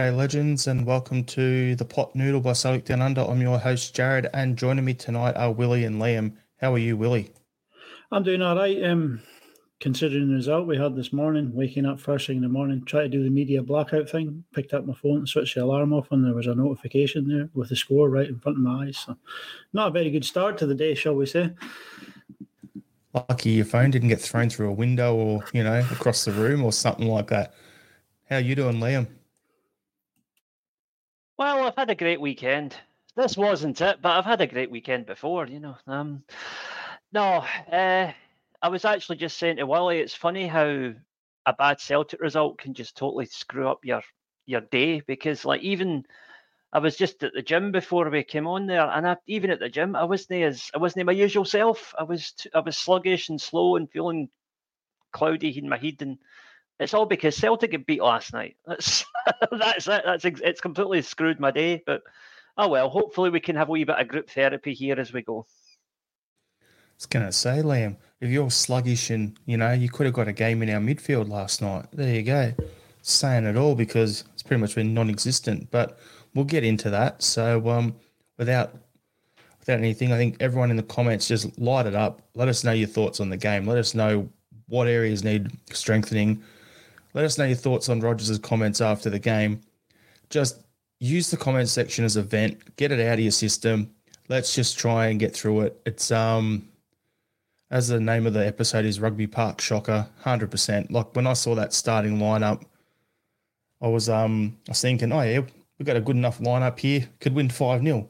G'day, legends, and welcome to the Pot Noodle by Celtic Down Under. I'm your host, Jared, and joining me tonight are Willie and Liam. How are you, Willie? I'm doing all right. Um, considering the result we had this morning, waking up first thing in the morning, try to do the media blackout thing, picked up my phone, switched the alarm off, and there was a notification there with the score right in front of my eyes. So, not a very good start to the day, shall we say? Lucky your phone didn't get thrown through a window or you know across the room or something like that. How you doing, Liam? Well, I've had a great weekend. This wasn't it, but I've had a great weekend before, you know. Um, no, uh, I was actually just saying to Willie, it's funny how a bad Celtic result can just totally screw up your your day because, like, even I was just at the gym before we came on there, and I, even at the gym, I wasn't as I wasn't my usual self. I was t- I was sluggish and slow and feeling cloudy in my head and it's all because Celtic get beat last night. That's that's it. That's it's completely screwed my day. But oh well. Hopefully we can have a wee bit of group therapy here as we go. I was gonna say, Liam, if you're sluggish and you know you could have got a game in our midfield last night. There you go. Saying it all because it's pretty much been non-existent. But we'll get into that. So um, without without anything, I think everyone in the comments just light it up. Let us know your thoughts on the game. Let us know what areas need strengthening let us know your thoughts on Rodgers' comments after the game. Just use the comment section as a vent, get it out of your system. Let's just try and get through it. It's um as the name of the episode is Rugby Park Shocker, hundred percent. Like when I saw that starting lineup, I was um I was thinking, oh yeah, we've got a good enough lineup here, could win five 0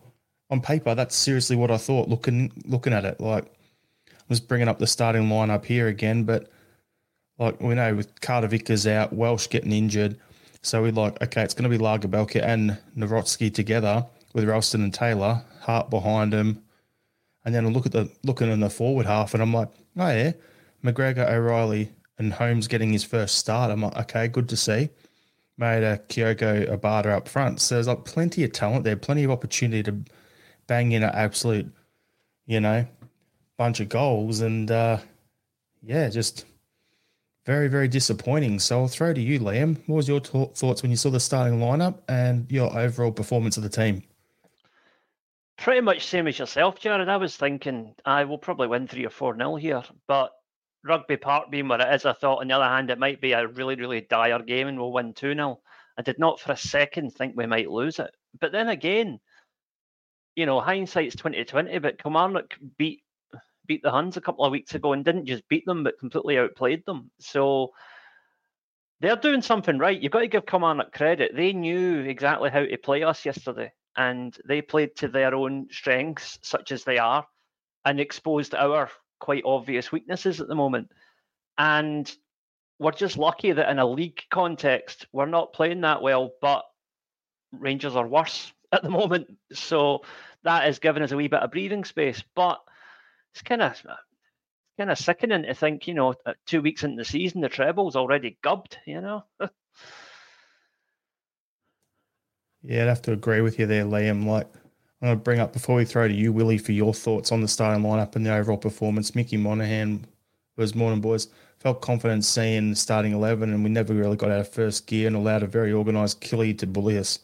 On paper, that's seriously what I thought. Looking looking at it, like I was bringing up the starting lineup here again, but like we know with Carter Vickers out, Welsh getting injured, so we're like, okay, it's going to be Lagerbielke and Nawrocki together with Ralston and Taylor, Hart behind him, and then I look at the looking in the forward half, and I'm like, oh yeah, McGregor, O'Riley, and Holm getting his first start. I'm like, okay, good to see. Maeda Kyogo Abada up front, so there's like plenty of talent there, plenty of opportunity to bang in an absolute, you know, bunch of goals, and uh, yeah, just very, very disappointing. So I'll throw to you, Liam. What was your t- thoughts when you saw the starting lineup and your overall performance of the team? Pretty much same as yourself, Jared. I was thinking I will probably win three or four nil here, but Rugby Park being what it is, I thought on the other hand it might be a really, really dire game and we'll win two 0 I did not for a second think we might lose it. But then again, you know, hindsight's twenty twenty. But Kilmarnock beat beat the Huns a couple of weeks ago and didn't just beat them, but completely outplayed them. So they're doing something right. You've got to give Kilmarnock credit. They knew exactly how to play us yesterday, and they played to their own strengths, such as they are, and exposed our quite obvious weaknesses at the moment. And we're just lucky that in a league context, we're not playing that well, but Rangers are worse at the moment. So that has given us a wee bit of breathing space. But it's kind of kind of sickening to think, you know, two weeks into the season, the treble's already gubbed, you know. yeah, I'd have to agree with you there, Liam. Like, I'm going to bring up before we throw to you, Willie, for your thoughts on the starting lineup and the overall performance. Mickey Monaghan was morning boys. Felt confident seeing the starting eleven, and we never really got out of first gear and allowed a very organised Killy to bully us.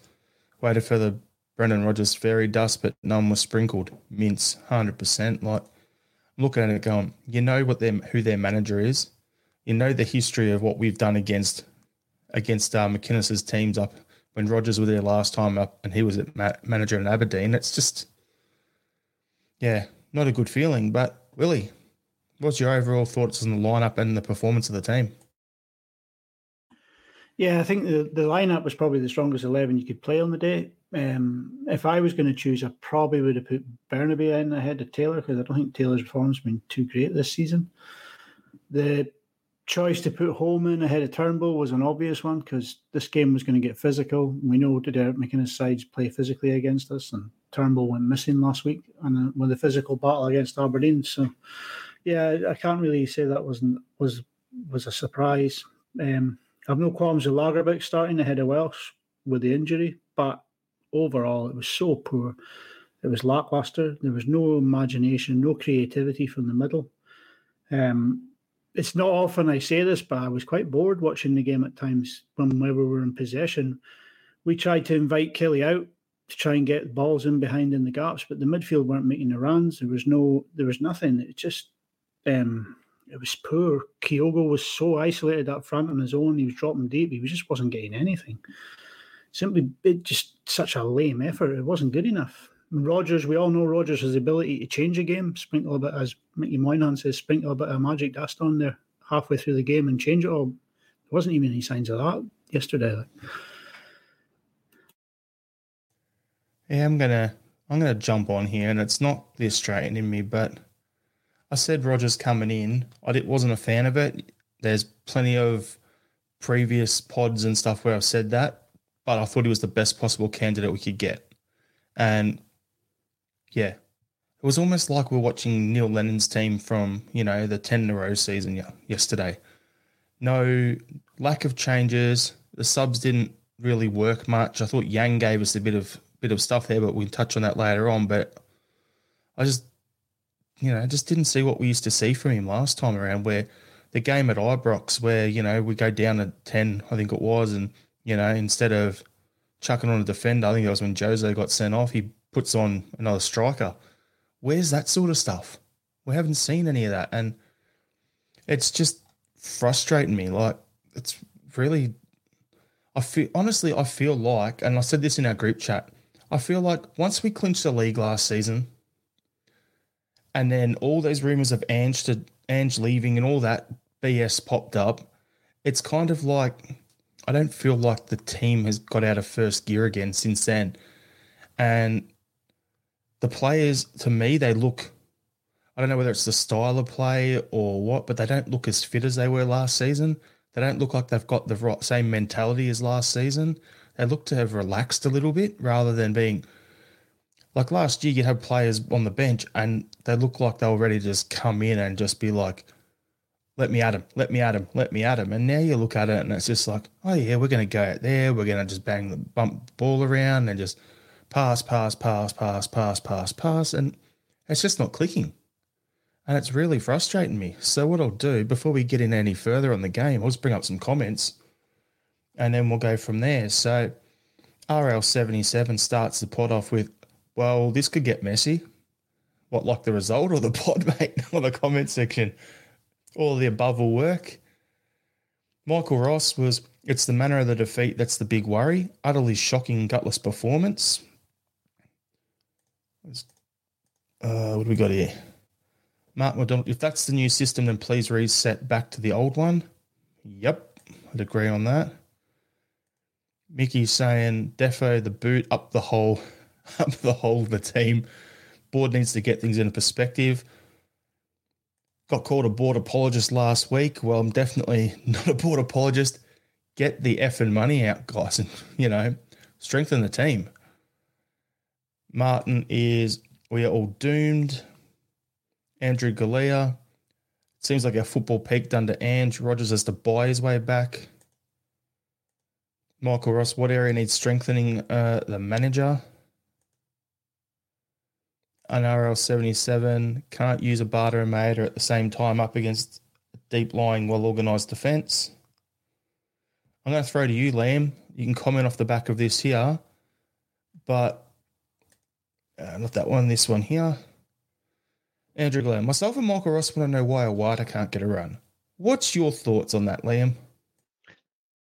Waited for the Brendan Rodgers fairy dust, but none was sprinkled. Mince, hundred percent. Like looking at it going, you know what them who their manager is, you know the history of what we've done against against uh, McInnes's teams up when Rodgers was there last time up and he was at ma- manager in Aberdeen. It's just, yeah, not a good feeling. But Willie, what's your overall thoughts on the lineup and the performance of the team? Yeah, I think the, the lineup was probably the strongest 11 you could play on the day. Um, if I was going to choose, I probably would have put Bernabei in ahead of Taylor because I don't think Taylor's performance has been too great this season. The choice to put Holman ahead of Turnbull was an obvious one because this game was going to get physical. We know the Derek McInnes sides play physically against us, and Turnbull went missing last week and with the physical battle against Aberdeen. So, yeah, I can't really say that wasn't was was a surprise. Um, I've no qualms with Lagerbäck starting ahead of Welsh with the injury, but overall it was so poor. It was lackluster. There was no imagination, no creativity from the middle. Um, it's not often I say this, but I was quite bored watching the game at times when we were in possession. We tried to invite Kelly out to try and get the balls in behind in the gaps, but the midfield weren't making the runs. There was no, there was nothing. It just, um, it was poor. Kyogo was so isolated up front on his own. He was dropping deep. He just wasn't getting anything. Simply, it just such a lame effort. It wasn't good enough. Rodgers, we all know Rodgers has the ability to change a game, sprinkle a bit, as Mickey Moynihan says, sprinkle a bit of magic dust on there halfway through the game and change it all. There wasn't even any signs of that yesterday. Yeah, I'm gonna I'm gonna jump on here, and it's not the Australian in me, but I said Rodgers coming in. I wasn't a fan of it. There's plenty of previous pods and stuff where I've said that, but I thought he was the best possible candidate we could get. And yeah, it was almost like we are watching Neil Lennon's team from, you know, the 10 in a row season yesterday. No lack of changes. The subs didn't really work much. I thought Yang gave us a bit of bit of stuff there, but we can touch on that later on. But I just you know, just didn't see what we used to see from him last time around, where the game at Ibrox, where, you know, we go down to 10, I think it was, and, you know, instead of chucking on a defender, I think that was when Jose got sent off, he puts on another striker. Where's that sort of stuff? We haven't seen any of that. And it's just frustrating me. Like, it's really, I feel, honestly, I feel like, and I said this in our group chat, I feel like once we clinched the league last season, and then all those rumors of Ange to Ange leaving and all that BS popped up. It's kind of like I don't feel like the team has got out of first gear again since then. And the players, to me, they look I don't know whether it's the style of play or what, but they don't look as fit as they were last season. They don't look like they've got the same mentality as last season. They look to have relaxed a little bit rather than being like last year, you'd have players on the bench and they look like they were ready to just come in and just be like, let me at him, let me at him, let me at him. And now you look at it and it's just like, oh yeah, we're going to go out there. We're going to just bang the bump ball around and just pass, pass, pass, pass, pass, pass, pass. And it's just not clicking. And it's really frustrating me. So what I'll do before we get in any further on the game, I'll just bring up some comments and then we'll go from there. So RL77 starts the pod off with, well, this could get messy. What, like the result or the pod, mate, or the comment section? All the above will work. Michael Ross was, it's the manner of the defeat that's the big worry. Utterly shocking, gutless performance. Uh, what do we got here? Mark McDonald, if that's the new system, then please reset back to the old one. Yep, I'd agree on that. Mickey's saying defo the boot up the hole the whole of the team. Board needs to get things into perspective. Got called a board apologist last week. Well, I'm definitely not a board apologist. Get the effing money out, guys, and you know, strengthen the team. Martin is we are all doomed. Andrew Galea. Seems like our football peaked under Ange. Rodgers has to buy his way back. Michael Ross, what area needs strengthening? Uh, the manager an RL77 can't use Abada and Maeda at the same time up against a deep lying, well organised defence. I'm going to throw to you, Liam. You can comment off the back of this here, but uh, not that one, this one here. Andrew Glenn, myself and Michael Ross want to know why Iwata can't get a run. What's your thoughts on that, Liam?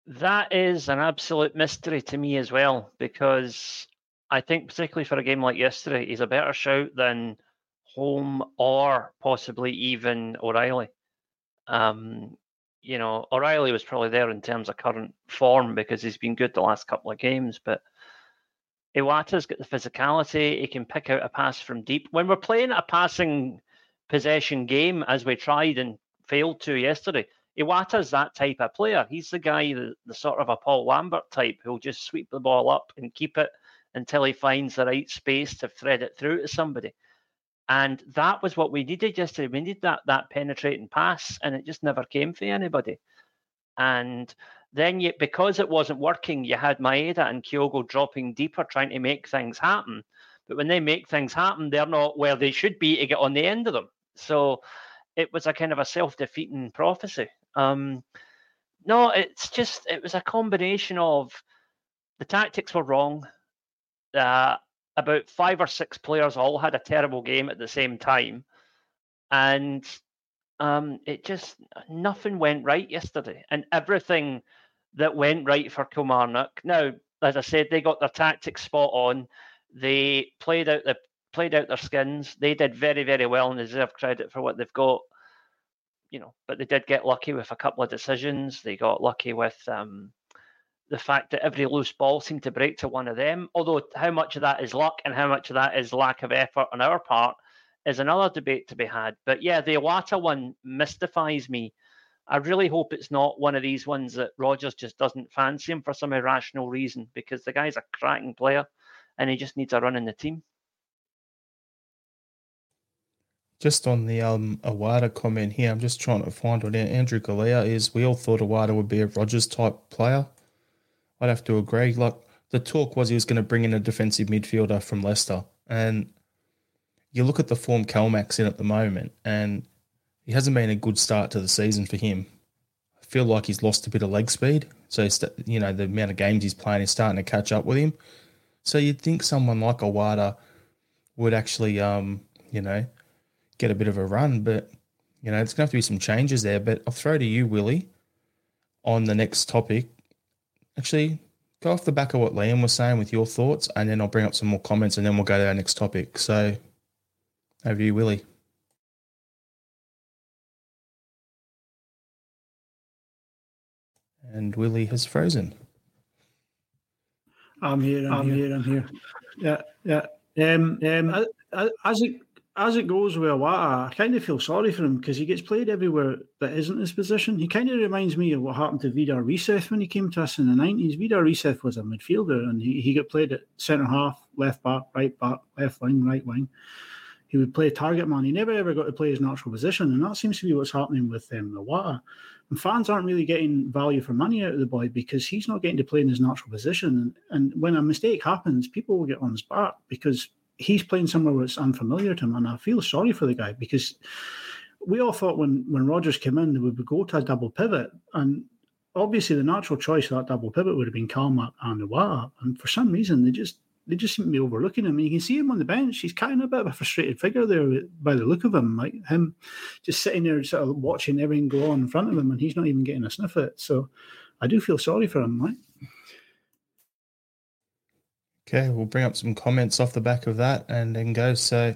That is an absolute mystery to me as well, because I think particularly for a game like yesterday, he's a better shout than Holm or possibly even O'Riley. Um, you know, O'Riley was probably there in terms of current form because he's been good the last couple of games, but Iwata's got the physicality. He can pick out a pass from deep. When we're playing a passing possession game, as we tried and failed to yesterday, Iwata's that type of player. He's the guy, the, the sort of a Paul Lambert type who'll just sweep the ball up and keep it until he finds the right space to thread it through to somebody. And that was what we needed yesterday. We needed that that penetrating pass, and it just never came for anybody. And then you, because it wasn't working, you had Maeda and Kyogo dropping deeper, trying to make things happen. But when they make things happen, they're not where they should be to get on the end of them. So it was a kind of a self-defeating prophecy. Um, no, it's just it was a combination of the tactics were wrong. Uh, about five or six players all had a terrible game at the same time, and um, it just nothing went right yesterday, and everything that went right for Kilmarnock. Now, as I said, they got their tactics spot on. They played out the played out their skins. They did very, very well and deserve credit for what they've got. You know, but they did get lucky with a couple of decisions. They got lucky with um, the fact that every loose ball seemed to break to one of them. Although how much of that is luck and how much of that is lack of effort on our part is another debate to be had. But yeah, the Iwata one mystifies me I really hope it's not one of these ones that Rodgers just doesn't fancy him for some irrational reason because the guy's a cracking player and he just needs a run in the team. Just on the um Iwata comment here, I'm just trying to find what Andrew Galea is. We all thought Iwata would be a Rodgers type player. I'd have to agree. Like the talk was he was going to bring in a defensive midfielder from Leicester, and you look at the form Calmac's in at the moment, and he hasn't been a good start to the season for him. I feel like he's lost a bit of leg speed. So, you know, the amount of games he's playing is starting to catch up with him. So you'd think someone like Iwata would actually, um, you know, get a bit of a run. But, you know, there's going to have to be some changes there. But I'll throw to you, Willie, on the next topic. Actually, go off the back of what Liam was saying with your thoughts, and then I'll bring up some more comments, and then we'll go to our next topic. So, over to you, Willie. and Willie has frozen. I'm here. I'm, I'm here, here. I'm here. Yeah, yeah. Um, um, as it as it goes with Iwata, I kind of feel sorry for him because he gets played everywhere that isn't his position. He kind of reminds me of what happened to Vidar Riseth when he came to us in the nineties. Vidar Riseth was a midfielder and he, he got played at centre half, left back, right back, left wing, right wing. He would play target man. He never ever got to play his natural position, and that seems to be what's happening with um, Iwata. And fans aren't really getting value for money out of the boy because he's not getting to play in his natural position. And, and when a mistake happens, people will get on his back because he's playing somewhere where it's unfamiliar to him. And I feel sorry for the guy because we all thought when when Rodgers came in, they would go to a double pivot. And obviously, the natural choice of that double pivot would have been Calmac and Iwata. And for some reason, they just they just seem to be overlooking him. And you can see him on the bench. He's kind of a bit of a frustrated figure there by the look of him. Like him just sitting there, sort of watching everything go on in front of him, and he's not even getting a sniff at it. So I do feel sorry for him, right? Okay, we'll bring up some comments off the back of that and then go. So,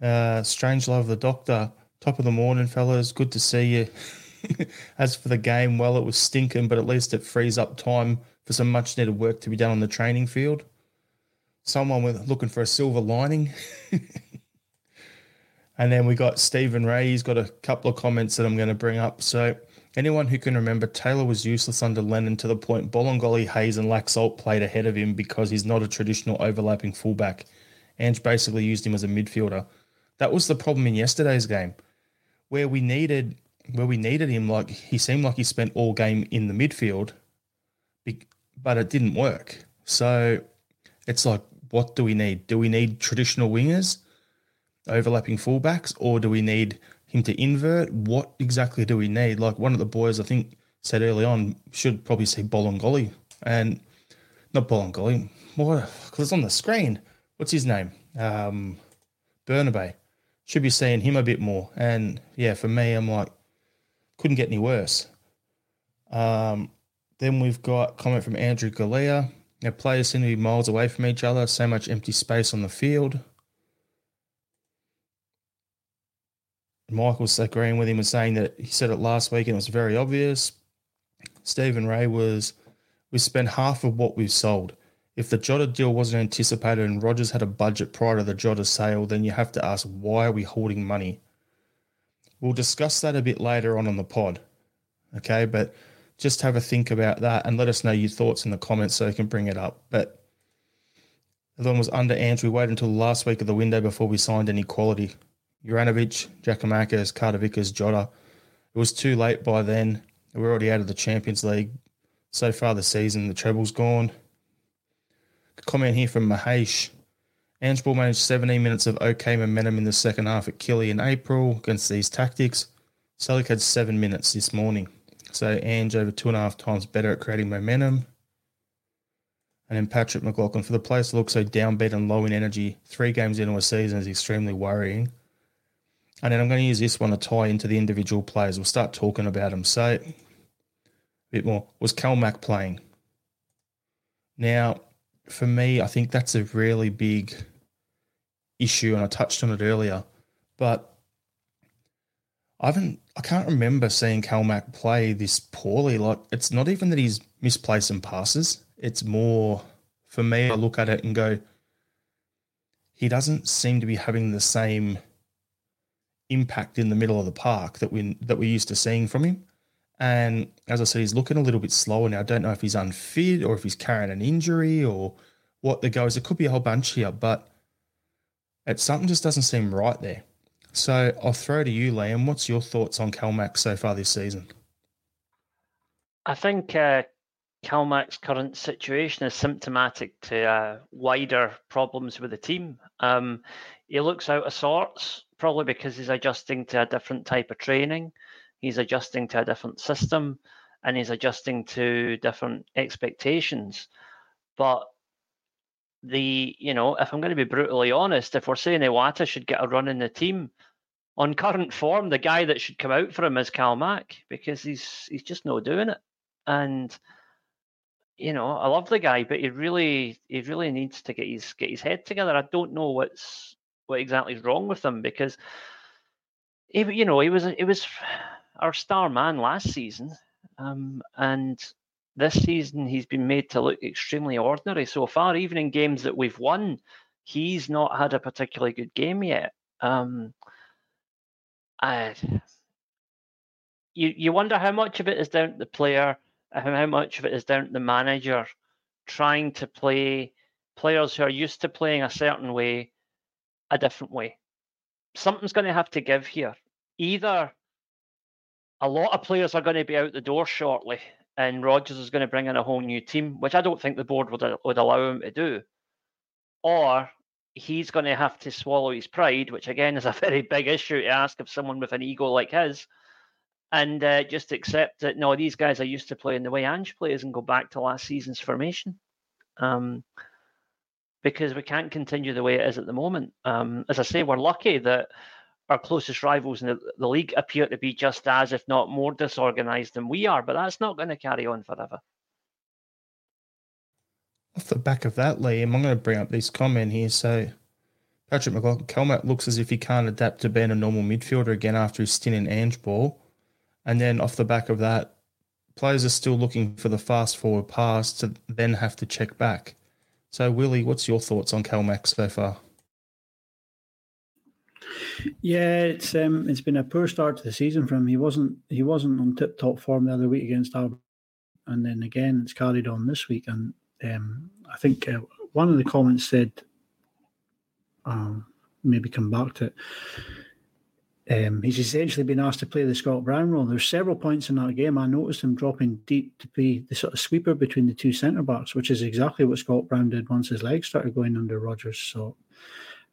uh, Strange Love the Doctor, top of the morning, fellas. Good to see you. As for the game, well, it was stinking, but at least it frees up time for some much needed work to be done on the training field someone with looking for a silver lining. and then we got Stephen Ray. He's got a couple of comments that I'm going to bring up. So anyone who can remember, Taylor was useless under Lennon to the point Bolingoli, Hayes, and Laxalt played ahead of him because he's not a traditional overlapping fullback. Ange basically used him as a midfielder. That was the problem in yesterday's game, where we needed where we needed him. Like he seemed like he spent all game in the midfield, but it didn't work. So it's like what do we need? Do we need traditional wingers, overlapping fullbacks, or do we need him to invert? What exactly do we need? Like one of the boys, I think, said early on, should probably see Bolingoli and not Bolingoli. What? Because it's on the screen. What's his name? Um, Bernabei. Should be seeing him a bit more. And yeah, for me, I'm like, couldn't get any worse. Um, Then we've got comment from Andrew Galea. Now players seem to be miles away from each other, so much empty space on the field. Michael's agreeing with him and saying that he said it last week and it was very obvious. Stephen Ray was, we spent half of what we've sold. If the Jota deal wasn't anticipated and Rodgers had a budget prior to the Jota sale, then you have to ask why are we hoarding money? We'll discuss that a bit later on on the pod. Okay, but just have a think about that and let us know your thoughts in the comments so you can bring it up. But the one was under Andrew. We wait until last week of the window before we signed any quality. Juranovic, Giakoumakis, Carter Vickers, Jota. It was too late by then. We're already out of the Champions League. So far this season, the treble's gone. Comment here from Mahesh. Ange Ball managed 17 minutes of okay momentum in the second half at Killy in April against these tactics. Celtic had seven minutes this morning. So Ange over two and a half times better at creating momentum. And then Patrick McLaughlin, for the players to look so downbeat and low in energy three games into a season is extremely worrying. And then I'm going to use this one to tie into the individual players. We'll start talking about them. So, a bit more. Was Calmac playing? Now, for me, I think that's a really big issue, and I touched on it earlier. But I haven't, I can't remember seeing Calmac play this poorly. Like, it's not even that he's misplaced some passes. It's more, for me, I look at it and go, he doesn't seem to be having the same impact in the middle of the park that we that we're used to seeing from him. And as I said, he's looking a little bit slower now. I don't know if he's unfit or if he's carrying an injury or what the goes. It could be a whole bunch here, but it something just doesn't seem right there. So I'll throw to you, Liam. What's your thoughts on Calmac so far this season? I think uh, Calmac's current situation is symptomatic to uh, wider problems with the team. Um, he looks out of sorts probably because he's adjusting to a different type of training, he's adjusting to a different system, and he's adjusting to different expectations. But the, you know, if I'm going to be brutally honest, if we're saying Iwata should get a run in the team, on current form, the guy that should come out for him is Calmac because he's he's just not doing it. And you know, I love the guy, but he really he really needs to get his get his head together. I don't know what's what exactly is wrong with him because he, you know, he was it was our star man last season, um, and this season he's been made to look extremely ordinary so far. Even in games that we've won, he's not had a particularly good game yet. Um, I, you you wonder how much of it is down to the player, how much of it is down to the manager trying to play players who are used to playing a certain way a different way. Something's going to have to give here. Either a lot of players are going to be out the door shortly, and Rodgers is going to bring in a whole new team, which I don't think the board would, would allow him to do. Or he's going to have to swallow his pride, which again is a very big issue to ask of someone with an ego like his, and uh, just accept that no, these guys are used to playing the way Ange plays and go back to last season's formation. Um, because we can't continue the way it is at the moment. Um, as I say, we're lucky that our closest rivals in the, the, league appear to be just as, if not more, disorganised than we are, but that's not going to carry on forever. Off the back of that, Liam, I'm going to bring up this comment here. So, Patrick McLaughlin, Calmac looks as if he can't adapt to being a normal midfielder again after his stint in Ange ball. And then off the back of that, players are still looking for the fast forward pass to then have to check back. So, Willie, what's your thoughts on Calmac so far? Yeah, it's um, it's been a poor start to the season for him. He wasn't he wasn't on tip top form the other week against Albion, and then again it's carried on this week. And um, I think uh, one of the comments said, um, maybe come back to it. Um, he's essentially been asked to play the Scott Brown role. There's several points in that game. I noticed him dropping deep to be the sort of sweeper between the two centre backs, which is exactly what Scott Brown did once his legs started going under Rodgers. So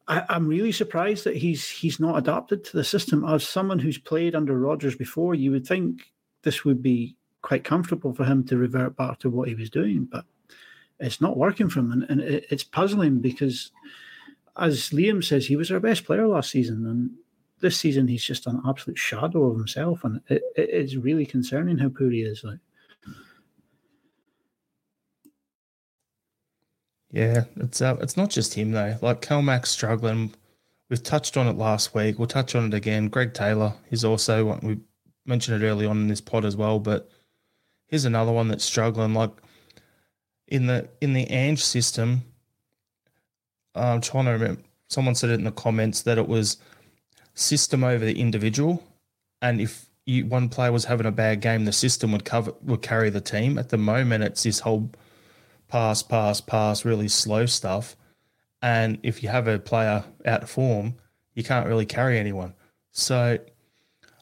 I, am really surprised that he's he's not adapted to the system. As someone who's played under Rodgers before, you would think this would be quite comfortable for him to revert back to what he was doing, but it's not working for him, and, and it, it's puzzling because, as Liam says, he was our best player last season, and this season he's just an absolute shadow of himself, and it, it, it's really concerning how poor he is. Like, yeah, it's uh, it's not just him though. Like Calmac's struggling. We've touched on it last week. We'll touch on it again. Greg Taylor is also we mentioned it early on in this pod as well, but here's another one that's struggling. Like in the in the Ange system, I'm trying to remember. Someone said it in the comments that it was system over the individual, and if you, one player was having a bad game, the system would cover would carry the team. At the moment, it's this whole pass, pass, pass, really slow stuff. And if you have a player out of form, you can't really carry anyone. So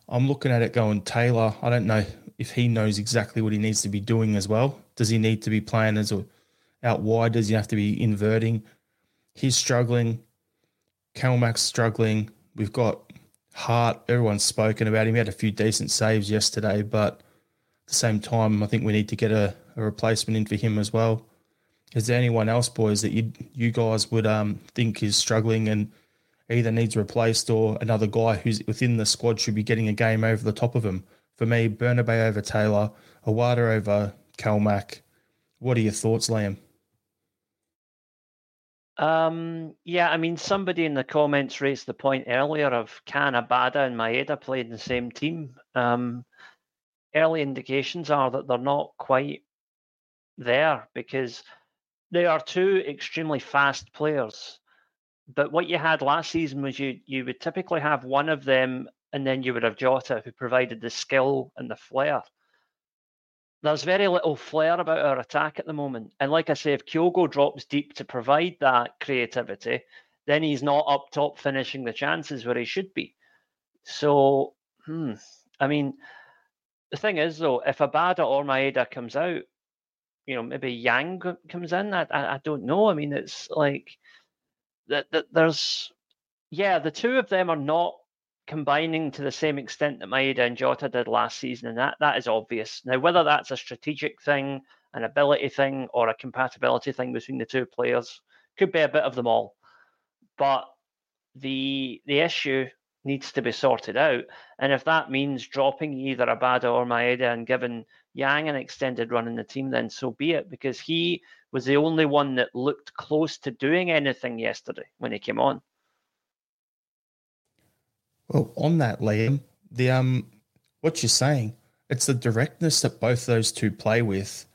I'm looking at it going, Taylor, I don't know if he knows exactly what he needs to be doing as well. Does he need to be playing as a out wide? Does he have to be inverting? He's struggling. Calmac's struggling. We've got Hart. Everyone's spoken about him. He had a few decent saves yesterday, but at the same time, I think we need to get a, a replacement in for him as well. Is there anyone else, boys, that you you guys would um, think is struggling and either needs replaced or another guy who's within the squad should be getting a game over the top of him? For me, Bernabei over Taylor, Iwata over Calmac. What are your thoughts, Liam? Um, yeah, I mean, somebody in the comments raised the point earlier of can Abada and Maeda play in the same team? Um, early indications are that they're not quite there because they are two extremely fast players. But what you had last season was you you would typically have one of them, and then you would have Jota who provided the skill and the flair. There's very little flair about our attack at the moment. And like I say, if Kyogo drops deep to provide that creativity, then he's not up top finishing the chances where he should be. So, hmm, I mean, the thing is though, if Abada or Maeda comes out, you know, maybe Yang comes in. I, I, I don't know. I mean, it's like that. That there's, yeah, the two of them are not combining to the same extent that Maeda and Jota did last season, and that that is obvious. Now, whether that's a strategic thing, an ability thing, or a compatibility thing between the two players, could be a bit of them all. But the the issue needs to be sorted out, and if that means dropping either Abada or Maeda and giving Yang an extended run in the team, then so be it, because he was the only one that looked close to doing anything yesterday when he came on. Well, on that, Liam, the um, what you're saying, it's the directness that both those two play with,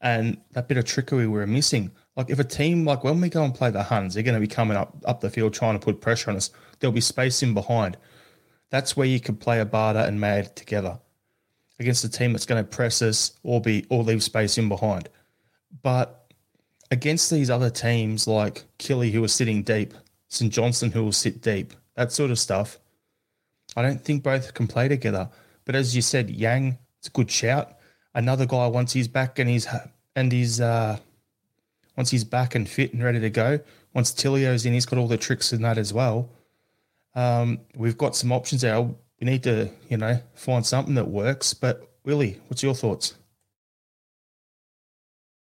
and that bit of trickery we're missing. Like if a team, like when we go and play the Huns, they're going to be coming up up the field trying to put pressure on us. There'll be space in behind. That's where you could play a Abada and Mad together against a team that's going to press us or be or leave space in behind. But against these other teams like Killy, who are sitting deep, St Johnstone, who will sit deep, that sort of stuff, I don't think both can play together. But as you said, Yang, it's a good shout. Another guy once he's back and he's and he's uh, once he's back and fit and ready to go. Once Tilio's in, he's got all the tricks in that as well. Um, we've got some options there. We need to, you know, find something that works. But Willie, what's your thoughts?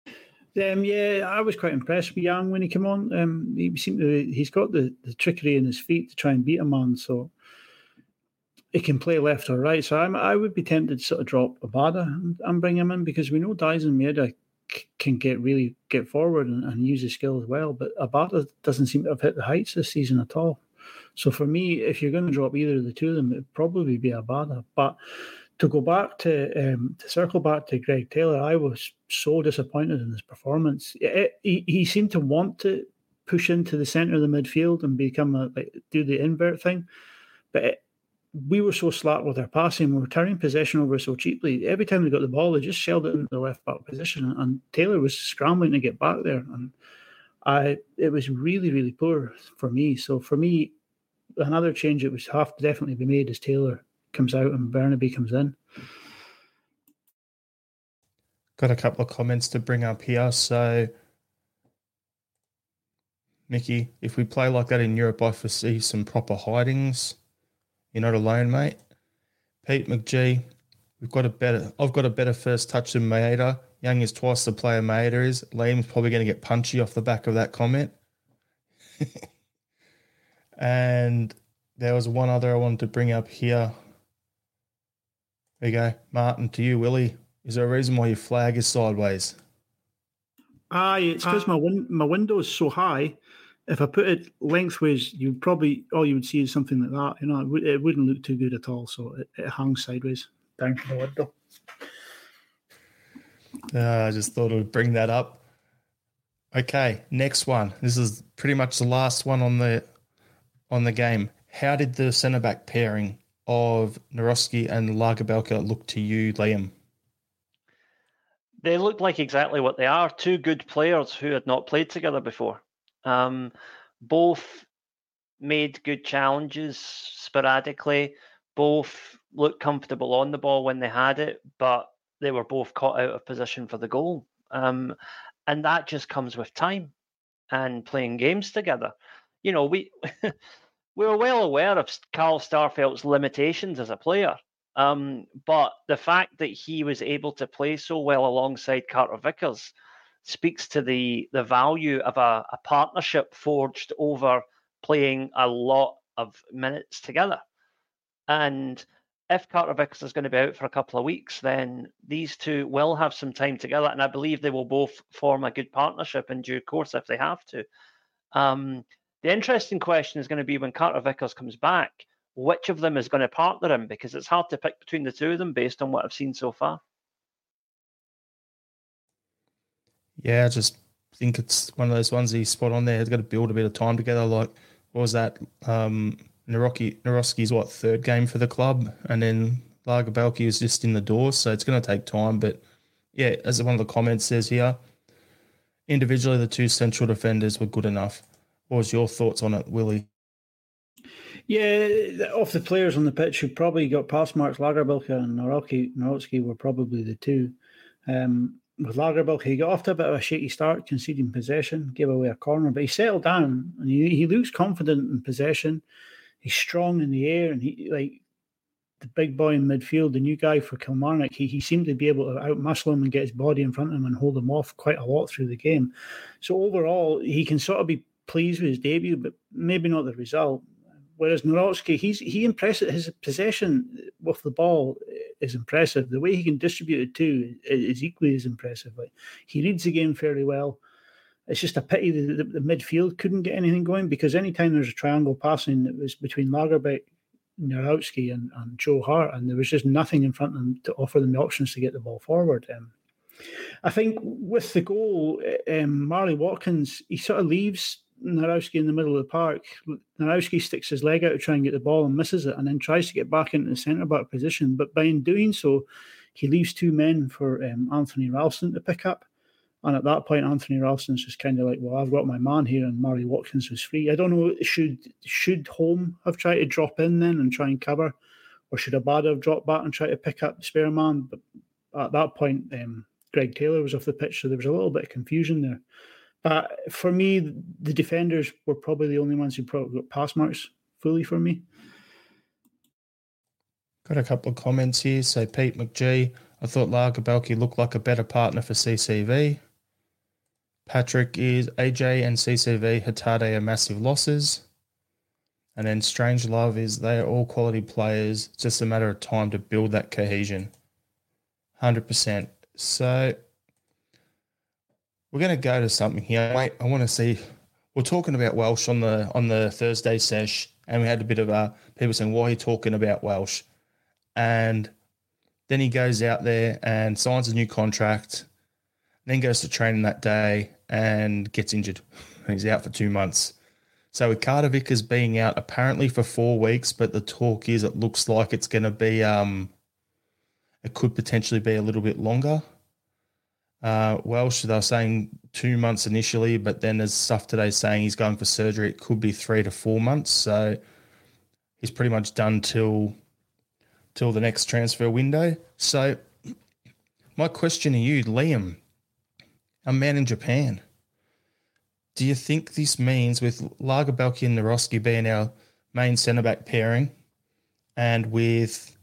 Um, yeah, I was quite impressed with Yang when he came on. Um, he seemed to, he's got the, the trickery in his feet to try and beat a man. So he can play left or right. So I'm, I would be tempted to sort of drop Abada and, and bring him in because we know Daizen Maeda c- can get really get forward and, and use his skill as well. But Abada doesn't seem to have hit the heights this season at all. So for me, if you're going to drop either of the two of them, it'd probably be Abada. But to go back to um, to circle back to Greg Taylor, I was so disappointed in his performance. It, he, he seemed to want to push into the center of the midfield and become a like do the invert thing, but it, we were so slack with our passing, we were turning possession over so cheaply. Every time we got the ball, they just shelled it into the left back position, and Taylor was scrambling to get back there, and I it was really really poor for me. So for me, another change that was have to definitely be made is Taylor comes out and Bernabei comes in. Got a couple of comments to bring up here. So, Mickey, if we play like that in Europe, I foresee some proper hidings. You're not alone, mate. Pete McGee, we've got a better. I've got a better first touch than Maeda. Yang is twice the player Maeda is. Liam's probably going to get punchy off the back of that comment. and there was one other I wanted to bring up here. There you go, Martin. To you, Willie. Is there a reason why your flag is sideways? Aye, it's because uh, my win- my window is so high. If I put it lengthways, you probably all you would see is something like that. You know, it, w- it wouldn't look too good at all. So it, it hangs sideways down from the window. Uh, I just thought I would bring that up. Okay, next one. This is pretty much the last one on the on the game. How did the centre back pairing of Nawrocki and Lagerbielke look to you, Liam? They looked like exactly what they are two good players who had not played together before. Um, both made good challenges sporadically, both looked comfortable on the ball when they had it, but they were both caught out of position for the goal. Um, and that just comes with time and playing games together. You know, we we were well aware of Carl Starfelt's limitations as a player, um, but the fact that he was able to play so well alongside Carter Vickers speaks to the the value of a, a partnership forged over playing a lot of minutes together. And if Carter Vickers is going to be out for a couple of weeks, then these two will have some time together, and I believe they will both form a good partnership in due course if they have to. Um, the interesting question is going to be when Carter Vickers comes back, which of them is going to partner him? Because it's hard to pick between the two of them based on what I've seen so far. Yeah, I just think it's one of those ones he's spot on there. He's got to build a bit of time together. Like, what was that? Um, Nawrocki, Nawrocki's what third game for the club, and then Lagerbielke is just in the door, so it's going to take time. But yeah, as one of the comments says here, individually the two central defenders were good enough. What was your thoughts on it, Willie? Yeah, of the players on the pitch who probably got pass marks, Lagerbielke and Nawrocki, Nawrocki were probably the two. Um, with Lagerbielke, he got off to a bit of a shaky start, conceding possession, gave away a corner, but he settled down and he, he looks confident in possession he's strong in the air and he like the big boy in midfield, the new guy for Kilmarnock, he, he seemed to be able to outmuscle him and get his body in front of him and hold him off quite a lot through the game. So overall, he can sort of be pleased with his debut, but maybe not the result. Whereas Nawrocki, he's he impressive. His possession with the ball is impressive. The way he can distribute it too is equally as impressive. Like he reads the game fairly well. It's just a pity the, the, the, midfield couldn't get anything going because anytime there's a triangle passing, it was between Lagerbeck, Nawrocki, and, and Joe Hart, and there was just nothing in front of them to offer them the options to get the ball forward. Um, I think with the goal, um, Marley Watkins, he sort of leaves Nawrocki in the middle of the park. Nawrocki sticks his leg out to try and get the ball and misses it, and then tries to get back into the centre back position. But by in doing so, he leaves two men for um, Anthony Ralston to pick up. And at that point, Anthony Ralston's just kind of like, well, I've got my man here, and Marley Watkins was free. I don't know, should should Holm have tried to drop in then and try and cover, or should Abada have dropped back and try to pick up the spare man? But at that point, um, Greg Taylor was off the pitch, so there was a little bit of confusion there. But for me, the defenders were probably the only ones who probably got pass marks fully for me. Got a couple of comments here. So Pete McGee, I thought Lagerbielke looked like a better partner for CCV. Patrick is AJ and CCV Hatate are massive losses. And then Strange Love is they are all quality players. It's just a matter of time to build that cohesion. 100%. So we're going to go to something here. Wait, I want to see. We're talking about Welsh on the on the Thursday sesh, and we had a bit of a people saying, "Why are you talking about Welsh?" And then he goes out there and signs a new contract, then goes to training that day, and gets injured. He's out for two months. So with Carter Vickers being out apparently for four weeks, but the talk is it looks like it's going to be um, it could potentially be a little bit longer. Uh, Welsh, they're saying two months initially, but then there's stuff today saying he's going for surgery. It could be three to four months. So he's pretty much done till till the next transfer window. So my question to you, Liam, a man in Japan. Do you think this means with Lagerbielke and Nawrocki being our main centre back pairing and with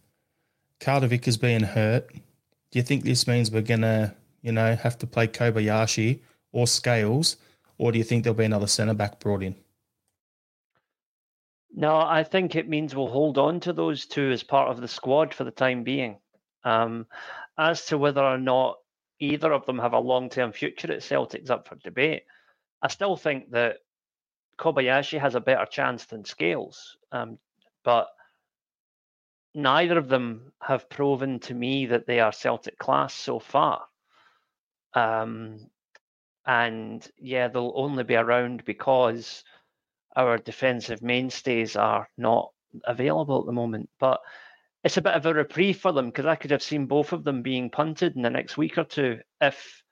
Carter Vickers being hurt, do you think this means we're to, you know, have to play Kobayashi or Scales, or do you think there'll be another centre back brought in? No, I think it means we'll hold on to those two as part of the squad for the time being. Um, as to whether or not either of them have a long term future at Celtic's up for debate. I still think that Kobayashi has a better chance than Scales, um, but neither of them have proven to me that they are Celtic class so far. Um, and yeah, they'll only be around because our defensive mainstays are not available at the moment. But it's a bit of a reprieve for them because I could have seen both of them being punted in the next week or two if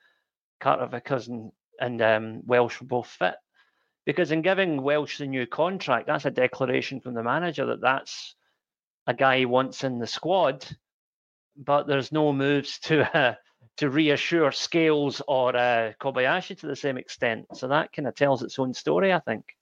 Carter Vickers and, and um, Welsh were both fit. Because in giving Welsh the new contract, that's a declaration from the manager that that's a guy he wants in the squad, but there's no moves to uh, to reassure Scales or uh, Kobayashi to the same extent. So that kind of tells its own story, I think.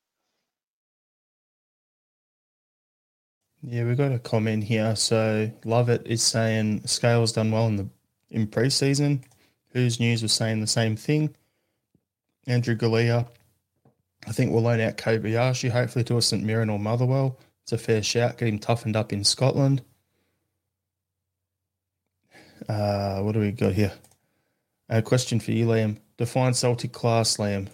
Yeah, we've got a comment here. So Love It is saying Scales done well in the in preseason. Who's News was saying the same thing. Andrew Galea, I think we'll loan out Kobayashi, hopefully to a St Mirren or Motherwell. It's a fair shout. Get him toughened up in Scotland. Uh, what do we got here? A question for you, Liam. Define Celtic class, Liam.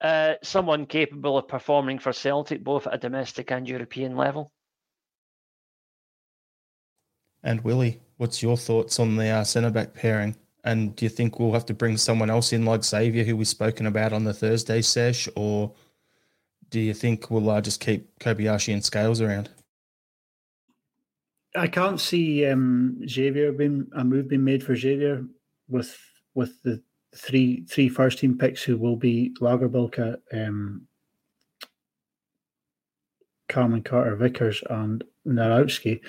Uh, someone capable of performing for Celtic both at a domestic and European level. And Willie, what's your thoughts on the uh, centre back pairing? And do you think we'll have to bring someone else in like Xavier, who we've spoken about on the Thursday sesh, or do you think we'll uh, just keep Kobayashi and Scales around? I can't see um, Xavier being a move being made for Xavier with with the three three first team picks who will be Lagerbielke, um, Carmen Carter Vickers, and Nawrocki.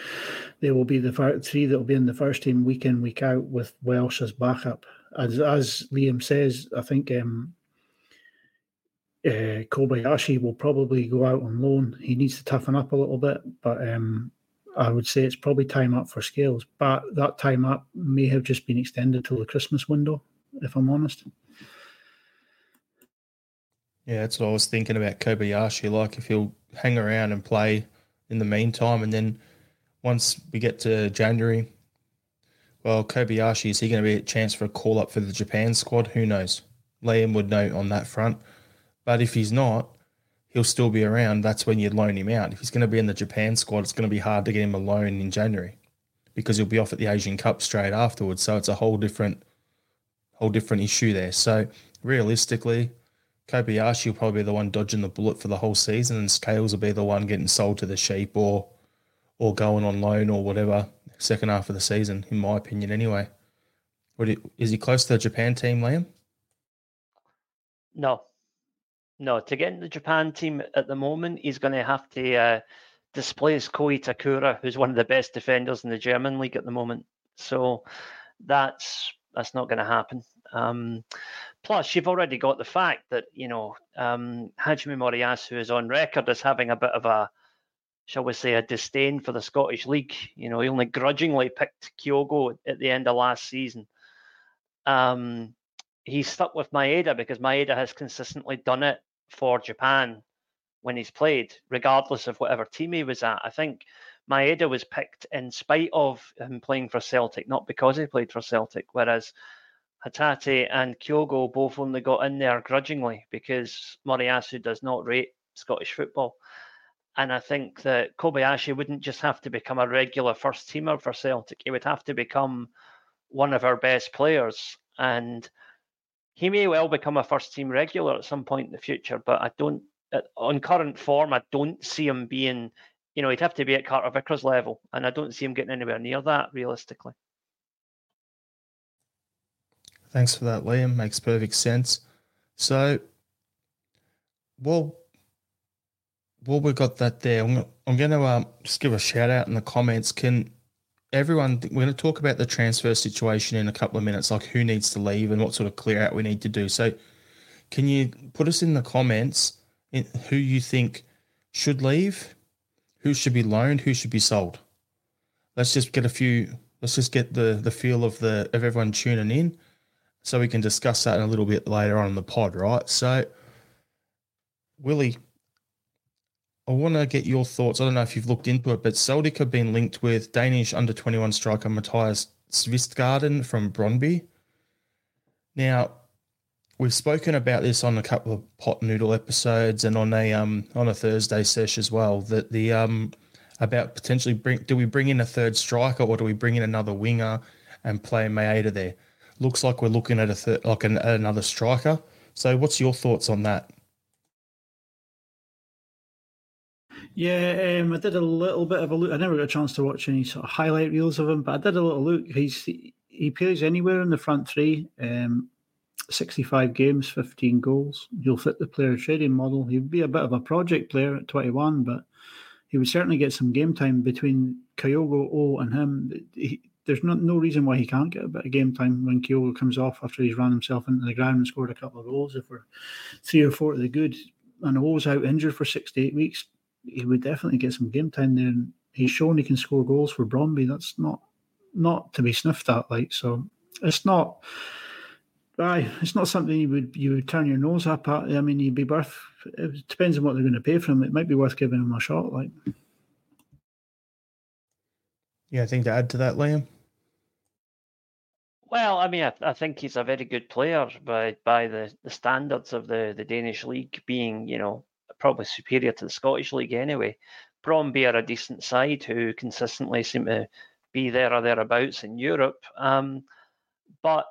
They will be the three that will be in the first team week in week out with Welsh as backup. As as Liam says, I think um, uh, Kobayashi will probably go out on loan. He needs to toughen up a little bit, but um, I would say it's probably time up for Scales. But that time up may have just been extended till the Christmas window if I'm honest. Yeah, that's what I was thinking about Kobayashi. Like, if he'll hang around and play in the meantime, and then once we get to January, well, Kobayashi, is he going to be a chance for a call up for the Japan squad? Who knows? Liam would know on that front. But if he's not, he'll still be around. That's when you'd loan him out. If he's going to be in the Japan squad, it's going to be hard to get him a loan in January because he'll be off at the Asian Cup straight afterwards. So it's a whole different whole different issue there. So realistically, Kobayashi will probably be the one dodging the bullet for the whole season, and Scales will be the one getting sold to the sheep or or going on loan or whatever second half of the season, in my opinion, anyway. Is he close to the Japan team, Liam? No, no. To get in the Japan team at the moment, he's going to have to uh, displace Ko Itakura, who's one of the best defenders in the German league at the moment. So that's that's not going to happen. Um, plus, you've already got the fact that you know um, Hajime Moriyasu is on record as having a bit of a, shall we say, a disdain for the Scottish League. You know, he only grudgingly picked Kyogo at the end of last season. Um, he's stuck with Maeda because Maeda has consistently done it for Japan when he's played, regardless of whatever team he was at. I think Maeda was picked in spite of him playing for Celtic, not because he played for Celtic. Whereas Hatate and Kyogo both only got in there grudgingly because Moriyasu does not rate Scottish football. And I think that Kobayashi wouldn't just have to become a regular first teamer for Celtic, he would have to become one of our best players. And he may well become a first team regular at some point in the future, but I don't, on current form, I don't see him being you know, he'd have to be at Carter Vickers level, and I don't see him getting anywhere near that realistically. Thanks for that, Liam. Makes perfect sense. So, well, well, we got that there. I'm, I'm going to um, just give a shout out in the comments. Can everyone? We're going to talk about the transfer situation in a couple of minutes, like who needs to leave and what sort of clear out we need to do. So, can you put us in the comments in who you think should leave who should be loaned, who should be sold. Let's just get a few. Let's just get the the feel of the of everyone tuning in, so we can discuss that in a little bit later on in the pod, right? So, Willie, I want to get your thoughts. I don't know if you've looked into it, but Celtic have been linked with Danish under 21 striker Mathias Kvistgaarden from Brøndby. Now, we've spoken about this on a couple of pot noodle episodes and on a um on a Thursday sesh as well. That the um about potentially bring do we bring in a third striker or do we bring in another winger and play Maeda there? Looks like we're looking at a third, like an, another striker. So, what's your thoughts on that? Yeah, um, I did a little bit of a look. I never got a chance to watch any sort of highlight reels of him, but I did a little look. He's he plays anywhere in the front three. Um, 65 games, 15 goals. You'll fit the player trading model. He'd be a bit of a project player at 21, but he would certainly get some game time between Kyogo, O, and him. He, there's no, no reason why he can't get a bit of game time when Kyogo comes off after he's run himself into the ground and scored a couple of goals. If we're three or four to the good, and O's out injured for six to eight weeks, he would definitely get some game time there. And he's shown he can score goals for Brøndby. That's not not to be sniffed at. Like so, it's not. Aye, it's not something you would you would turn your nose up at. I mean, you'd be worth. It depends on what they're going to pay for him. It might be worth giving him a shot. Like, yeah, I think to add to that, Liam. Well, I mean, I, I, think he's a very good player by by the, the standards of the, the Danish league being, you know, probably superior to the Scottish league anyway. Brøndby are a decent side who consistently seem to be there or thereabouts in Europe. Um, but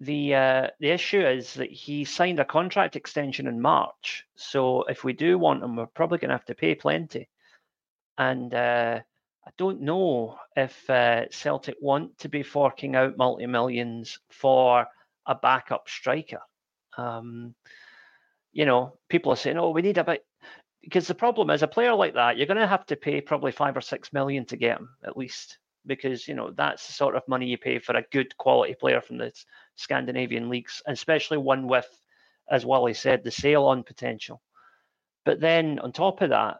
the uh, the issue is that he signed a contract extension in March. So if we do want him, we're probably going to have to pay plenty. And uh, I don't know if uh, Celtic want to be forking out multi millions for a backup striker. Um, you know, people are saying, "Oh, we need a bit," because the problem is a player like that, you're going to have to pay probably five or six million to get him at least, because you know that's the sort of money you pay for a good quality player from the Scandinavian leagues, especially one with, as Wally said, the sale on potential. But then on top of that,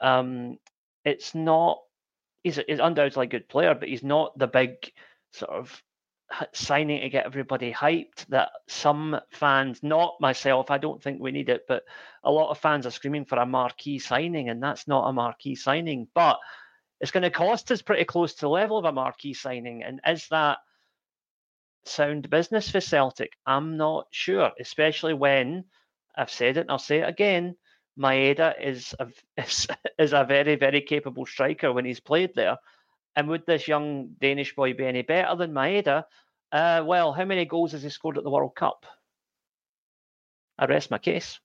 um, it's not. He's, he's undoubtedly a good player, but he's not the big sort of signing to get everybody hyped that some fans, not myself, I don't think we need it, but a lot of fans are screaming for a marquee signing, and that's not a marquee signing. But it's going to cost us pretty close to the level of a marquee signing. And is that sound business for Celtic? I'm not sure, especially when I've said it and I'll say it again. Maeda is a, is, is a very, very capable striker when he's played there. And would this young Danish boy be any better than Maeda? Uh, well, how many goals has he scored at the World Cup? I rest my case.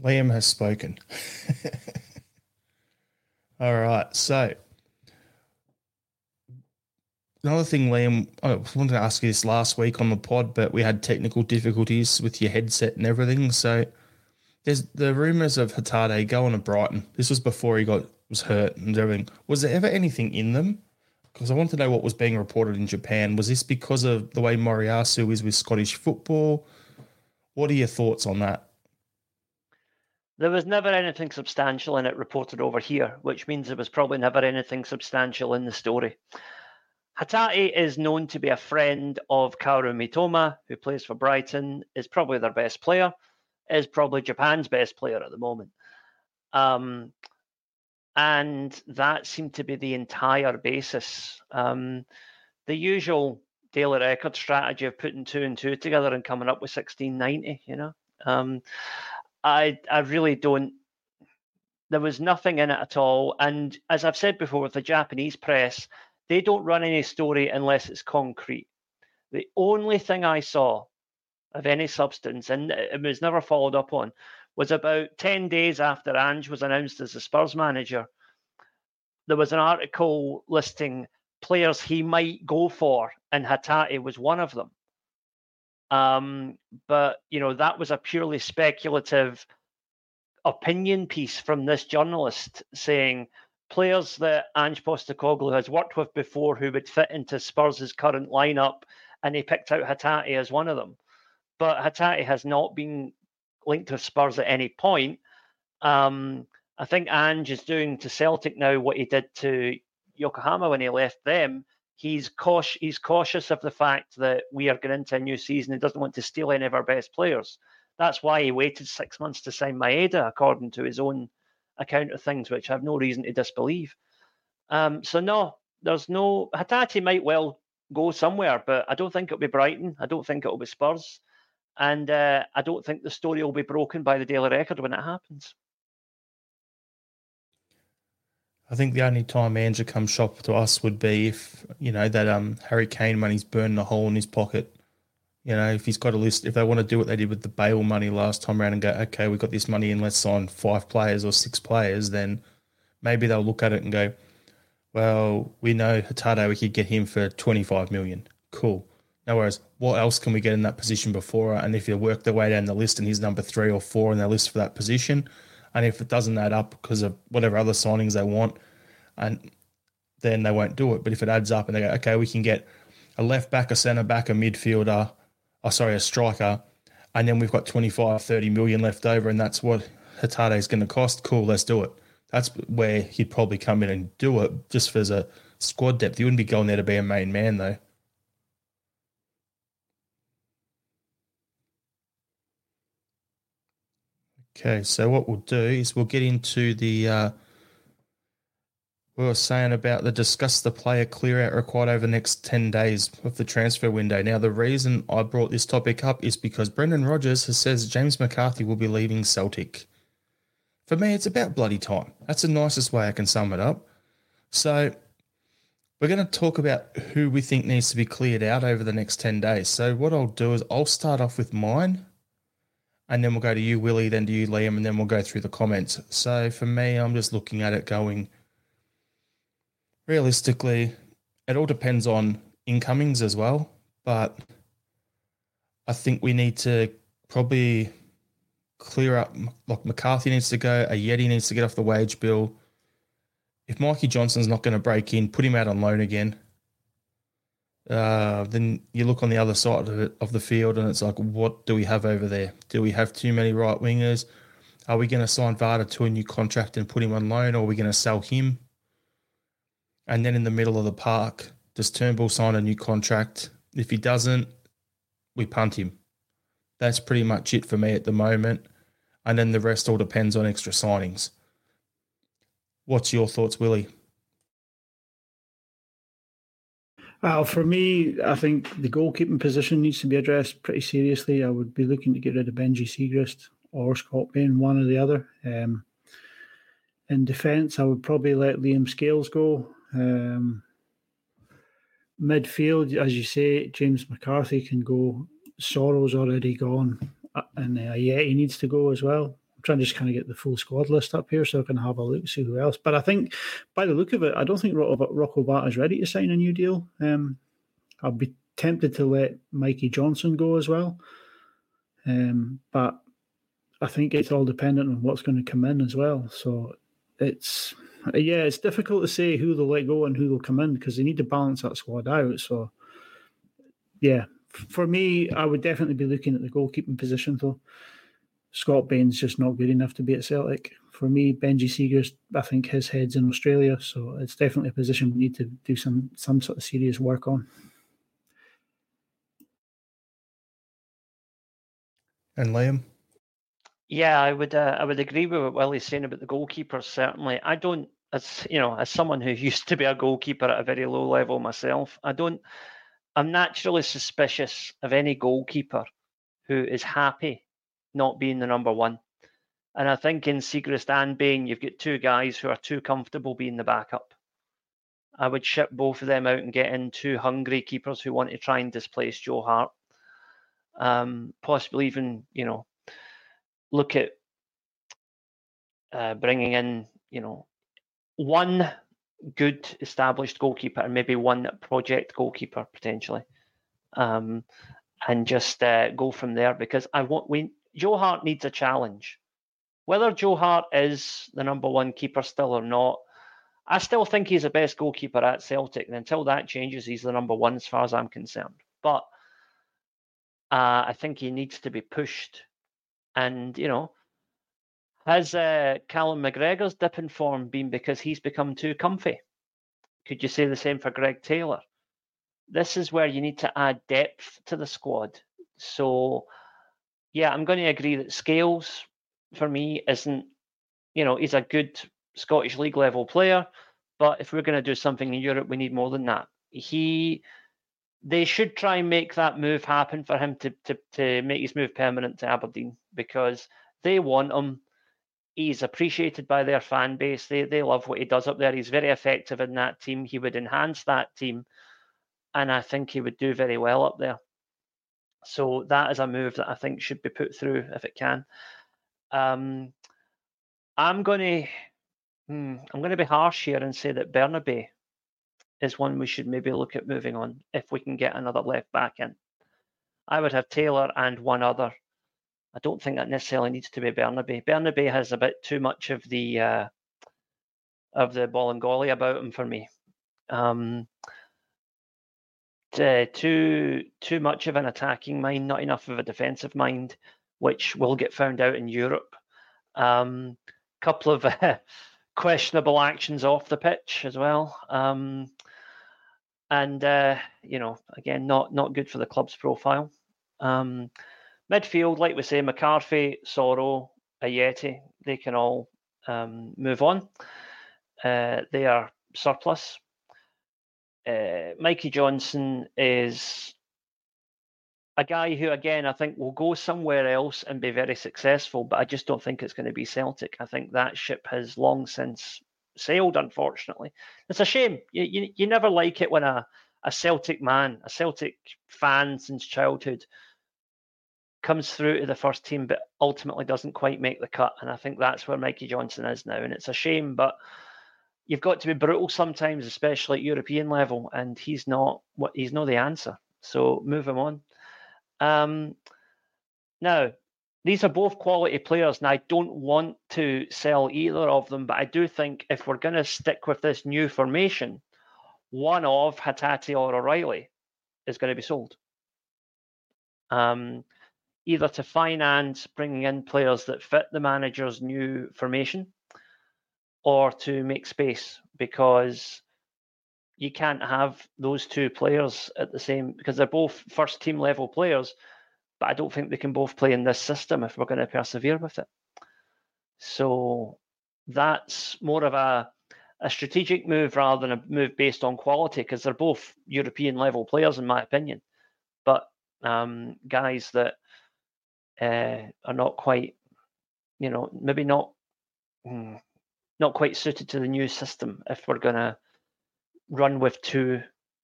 Liam has spoken. All right. So, another thing, Liam, I wanted to ask you this last week on the pod, but we had technical difficulties with your headset and everything. So, there's the rumors of Hatate going to Brighton. This was before he got was hurt and everything. Was there ever anything in them? Because I want to know what was being reported in Japan. Was this because of the way Moriyasu is with Scottish football? What are your thoughts on that? There was never anything substantial in it reported over here, which means there was probably never anything substantial in the story. Hatate is known to be a friend of Kaoru Mitoma, who plays for Brighton, is probably their best player, is probably Japan's best player at the moment. Um, and that seemed to be the entire basis. Um, the usual daily record strategy of putting two and two together and coming up with 1690, you know. Um, I I really don't. There was nothing in it at all, and as I've said before, with the Japanese press, they don't run any story unless it's concrete. The only thing I saw of any substance, and it was never followed up on, was about 10 days after Ange was announced as the Spurs manager. There was an article listing players he might go for, and Hatate was one of them. Um, but, you know, that was a purely speculative opinion piece from this journalist saying players that Ange Postecoglou has worked with before who would fit into Spurs' current lineup, and he picked out Hatate as one of them. But Hatate has not been linked to Spurs at any point. Um, I think Ange is doing to Celtic now what he did to Yokohama when he left them. He's cautious, he's cautious of the fact that we are going into a new season. He doesn't want to steal any of our best players. That's why he waited six months to sign Maeda, according to his own account of things, which I have no reason to disbelieve. Um, so no, there's no Hatate might well go somewhere, but I don't think it'll be Brighton. I don't think it'll be Spurs, and uh, I don't think the story will be broken by the Daily Record when it happens. I think the only time Andrew comes shop to us would be if you know that um Harry Kane money's burning a hole in his pocket. You know, if he's got a list, if they want to do what they did with the Bale money last time around and go, okay, we've got this money and let's sign five players or six players, then maybe they'll look at it and go, well, we know Hatate, we could get him for 25 million. Cool. No worries. What else can we get in that position before? And if you work their way down the list and he's number three or four on their list for that position, and if it doesn't add up because of whatever other signings they want, and then they won't do it. But if it adds up and they go, okay, we can get a left back, a centre back, a midfielder, oh, sorry, a striker, and then we've got 25, 30 million left over, and that's what Hatate is going to cost. Cool, let's do it. That's where he'd probably come in and do it just for a squad depth. He wouldn't be going there to be a main man, though. Okay, so what we'll do is we'll get into the uh, we were saying about the discuss the player clear out required over the next 10 days of the transfer window. Now, the reason I brought this topic up is because Brendan Rodgers has says James McCarthy will be leaving Celtic. For me, it's about bloody time. That's the nicest way I can sum it up. So, we're going to talk about who we think needs to be cleared out over the next 10 days. So, what I'll do is I'll start off with mine and then we'll go to you, Willie, then to you, Liam, and then we'll go through the comments. So for me, I'm just looking at it going, realistically, it all depends on incomings as well. But I think we need to probably clear up. Like McCarthy needs to go. Ajeti needs to get off the wage bill. If Mikey Johnston's not going to break in, put him out on loan again. Uh, then you look on the other side of it of the field, and it's like, what do we have over there? Do we have too many right wingers? Are we going to sign Vata to a new contract and put him on loan, or are we going to sell him? And then in the middle of the park, does Turnbull sign a new contract? If he doesn't, we punt him. That's pretty much it for me at the moment. And then the rest all depends on extra signings. What's your thoughts, Willie? Well, for me, I think the goalkeeping position needs to be addressed pretty seriously. I would be looking to get rid of Benji Siegrist or Scott Bain, one or the other. Um, in defence, I would probably let Liam Scales go. Um, midfield, as you say, James McCarthy can go. Soro's already gone, uh, and uh, yeah, he needs to go as well. Trying to just kind of get the full squad list up here so I can have a look, see who else. But I think, by the look of it, I don't think Rocco Bat is ready to sign a new deal. Um, I'll be tempted to let Mikey Johnston go as well. Um, but I think it's all dependent on what's going to come in as well. So it's yeah, it's difficult to say who they'll let go and who will come in because they need to balance that squad out. So yeah, for me, I would definitely be looking at the goalkeeping position though. Scott Bain's just not good enough to be at Celtic. For me, Benji Siegrist, I think his head's in Australia, so it's definitely a position we need to do some some sort of serious work on. And Liam? Yeah, I would. Uh, I would agree with what Willie's saying about the goalkeepers. Certainly, I don't. As you know, as someone who used to be a goalkeeper at a very low level myself, I don't. I'm naturally suspicious of any goalkeeper who is happy not being the number one. And I think in Siegrist and Bain, you've got two guys who are too comfortable being the backup. I would ship both of them out and get in two hungry keepers who want to try and displace Joe Hart. Um, possibly even, you know, look at uh, bringing in, you know, one good established goalkeeper and maybe one project goalkeeper potentially, um, and just uh, go from there. Because I want we Joe Hart needs a challenge. Whether Joe Hart is the number one keeper still or not, I still think he's the best goalkeeper at Celtic. And until that changes, he's the number one as far as I'm concerned. But uh, I think he needs to be pushed and, you know, has uh, Callum McGregor's dip in form been because he's become too comfy? Could you say the same for Greg Taylor? This is where you need to add depth to the squad. So, yeah, I'm going to agree that Scales for me isn't, you know, he's a good Scottish League level player, But if we're going to do something in Europe, we need more than that. He, they should try and make that move happen for him to to to make his move permanent to Aberdeen because they want him. He's appreciated by their fan base. They they love what he does up there. He's very effective in that team. He would enhance that team, and I think he would do very well up there. So that is a move that I think should be put through if it can. Um, I'm going to hmm, I'm to be harsh here and say that Bernabei is one we should maybe look at moving on if we can get another left back in. I would have Taylor and one other. I don't think that necessarily needs to be Bernabei. Bernabei has a bit too much of the uh, of the Bolingoli about him for me. Um, uh, too too much of an attacking mind, not enough of a defensive mind, which will get found out in Europe. Um, couple of uh, questionable actions off the pitch as well, um, and uh, you know, again, not not good for the club's profile. Um, midfield, like we say, McCarthy, Soro, Ajeti, they can all um, move on. Uh, they are surplus uh, Mikey Johnston is a guy who, again, I think will go somewhere else and be very successful, but I just don't think it's going to be Celtic. I think that ship has long since sailed, unfortunately. It's a shame. You, you, you never like it when a, a Celtic man, a Celtic fan since childhood, comes through to the first team, but ultimately doesn't quite make the cut. And I think that's where Mikey Johnston is now. And it's a shame, but you've got to be brutal sometimes, especially at European level, and he's not what he's not the answer. So move him on. Um, now, these are both quality players, and I don't want to sell either of them, but I do think if we're going to stick with this new formation, one of Hatate or O'Riley is going to be sold. Um, either to finance bringing in players that fit the manager's new formation, or to make space because you can't have those two players at the same because they're both first team level players, but I don't think they can both play in this system if we're going to persevere with it. So that's more of a a strategic move rather than a move based on quality because they're both European level players in my opinion, but um, guys that uh, are not quite, you know, maybe not. Hmm, not quite suited to the new system if we're going to run with two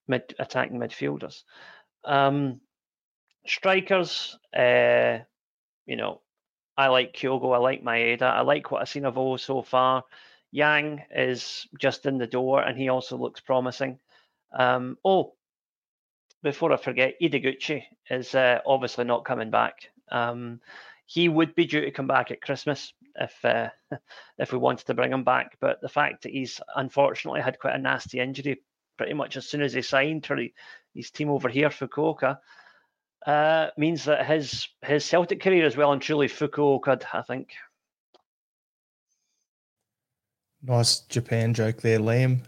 mid attacking midfielders. Um, strikers, uh, you know, I like Kyogo, I like Maeda, I like what I've seen of O so far. Yang is just in the door and he also looks promising. Um, oh, before I forget, Ideguchi is uh, obviously not coming back. Um, he would be due to come back at Christmas if uh, if we wanted to bring him back. But the fact that he's unfortunately had quite a nasty injury pretty much as soon as he signed for his team over here, Fukuoka, uh, means that his his Celtic career is well and truly Fukuoka, I think. Nice Japan joke there, Liam.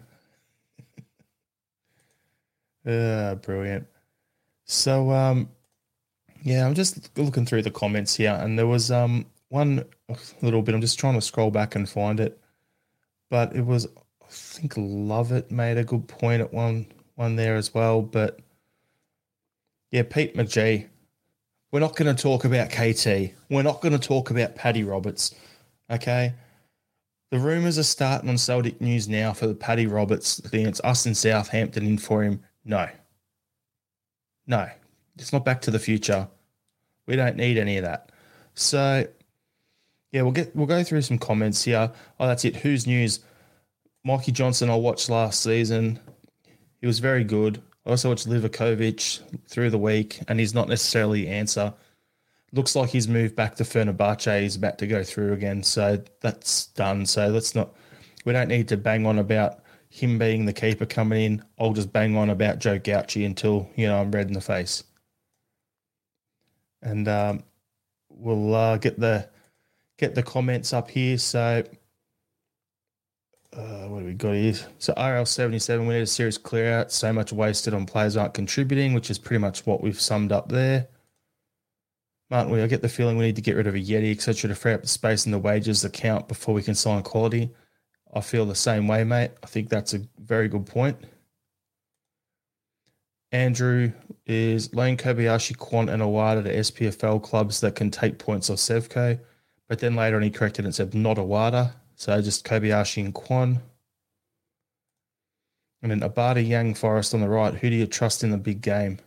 uh, brilliant. So, um, yeah, I'm just looking through the comments here, and there was um one little bit. I'm just trying to scroll back and find it, but it was I think Love It made a good point at one one there as well. But yeah, Pete McGee. We're not going to talk about KT. We're not going to talk about Paddy Roberts. Okay. The rumours are starting on Celtic News now for the Paddy Roberts thing. It's us in Southampton in for him. No. No. It's not back to the future. We don't need any of that. So yeah, we'll get we'll go through some comments here. Oh, that's it. Who's news? Mikey Johnston, I watched last season. He was very good. I also watched Livakovic through the week, and he's not necessarily answer. Looks like he's moved back to Fenerbahce. He's about to go through again, so that's done. So let's not. We don't need to bang on about him being the keeper coming in. I'll just bang on about Joe Gauci until you know I'm red in the face. And um, we'll uh, get the get the comments up here. So, uh, what do we got here? So, RL77, we need a serious clear out. So much wasted on players aren't contributing, which is pretty much what we've summed up there. Martin, we I get the feeling we need to get rid of Ajeti, etc., to free up the space and the wages account before we can sign quality. I feel the same way, mate. I think that's a very good point. Andrew is loan Kobayashi, Kwon, and Iwata to SPFL clubs that can take points off Sevco. But then later on, he corrected and said not Iwata. So just Kobayashi and Kwon. And then Abada Yang Forrest on the right. Who do you trust in the big game?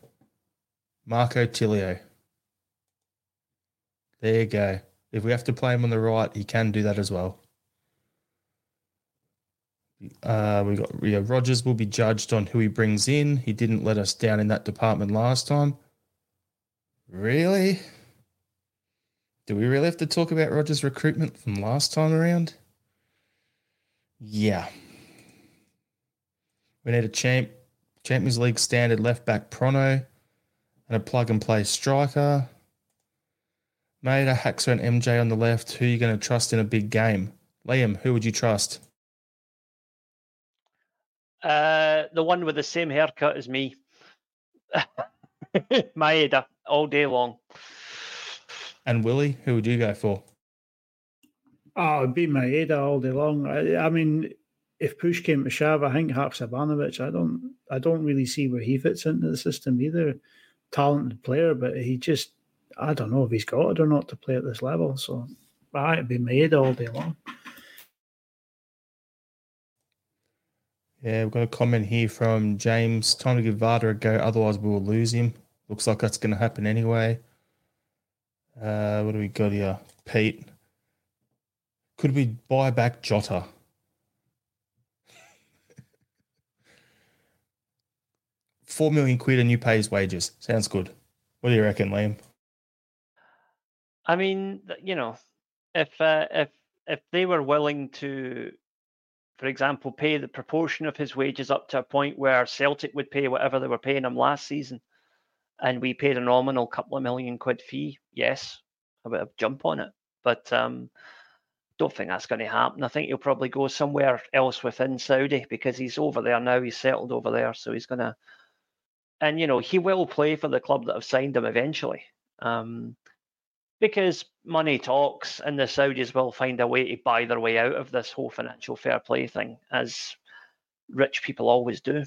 Marco Tilio. There you go. If we have to play him on the right, he can do that as well. Uh, we got yeah, Rodgers will be judged on who he brings in. He didn't let us down in that department last time. Really? Do we really have to talk about Rodgers' recruitment from last time around? Yeah. We need a champ, Champions League standard left back Prono and a plug and play striker. Maeda, Haxer, and MJ on the left. Who are you going to trust in a big game? Liam, who would you trust? Uh, the one with the same haircut as me. Maeda, all day long. And Willie, who would you go for? Oh, it'd be Maeda all day long. I, I mean, if push came to shove, I think Haksabanovic, I don't I don't really see where he fits into the system either. Talented player, but he just I don't know if he's got it or not to play at this level. So I it'd be Maeda all day long. Yeah, we've got a comment here from James. Time to give Vata a go, otherwise we will lose him. Looks like that's going to happen anyway. Uh, what do we got here? Pete. Could we buy back Jota? Four million quid and you pay his wages. Sounds good. What do you reckon, Liam? I mean, you know, if uh, if if they were willing to for example, pay the proportion of his wages up to a point where Celtic would pay whatever they were paying him last season, and we paid a nominal couple of million quid fee, yes, I would have jump on it. But um, don't think that's going to happen. I think he'll probably go somewhere else within Saudi because he's over there now. He's settled over there, so he's going to, and you know, he will play for the club that have signed him eventually. Um, because money talks and the Saudis will find a way to buy their way out of this whole financial fair play thing, as rich people always do.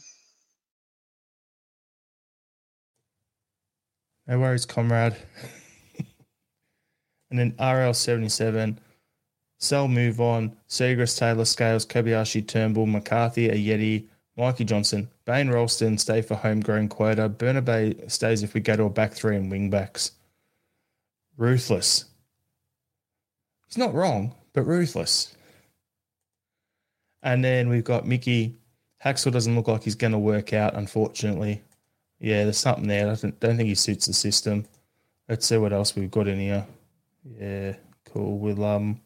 No worries, comrade. and then RL77, sell, move on, Siegrist, Taylor, Scales, Kobayashi, Turnbull, McCarthy, Ajeti, Mikey Johnston, Bain Ralston stay for homegrown quota. Bernabei stays if we go to a back three and wing backs ruthless. He's not wrong, but ruthless. And then we've got Mickey. Haxel doesn't look like he's going to work out, unfortunately. Yeah, there's something there. I don't, don't think he suits the system. Let's see what else we've got in here. Yeah, cool. We'll um,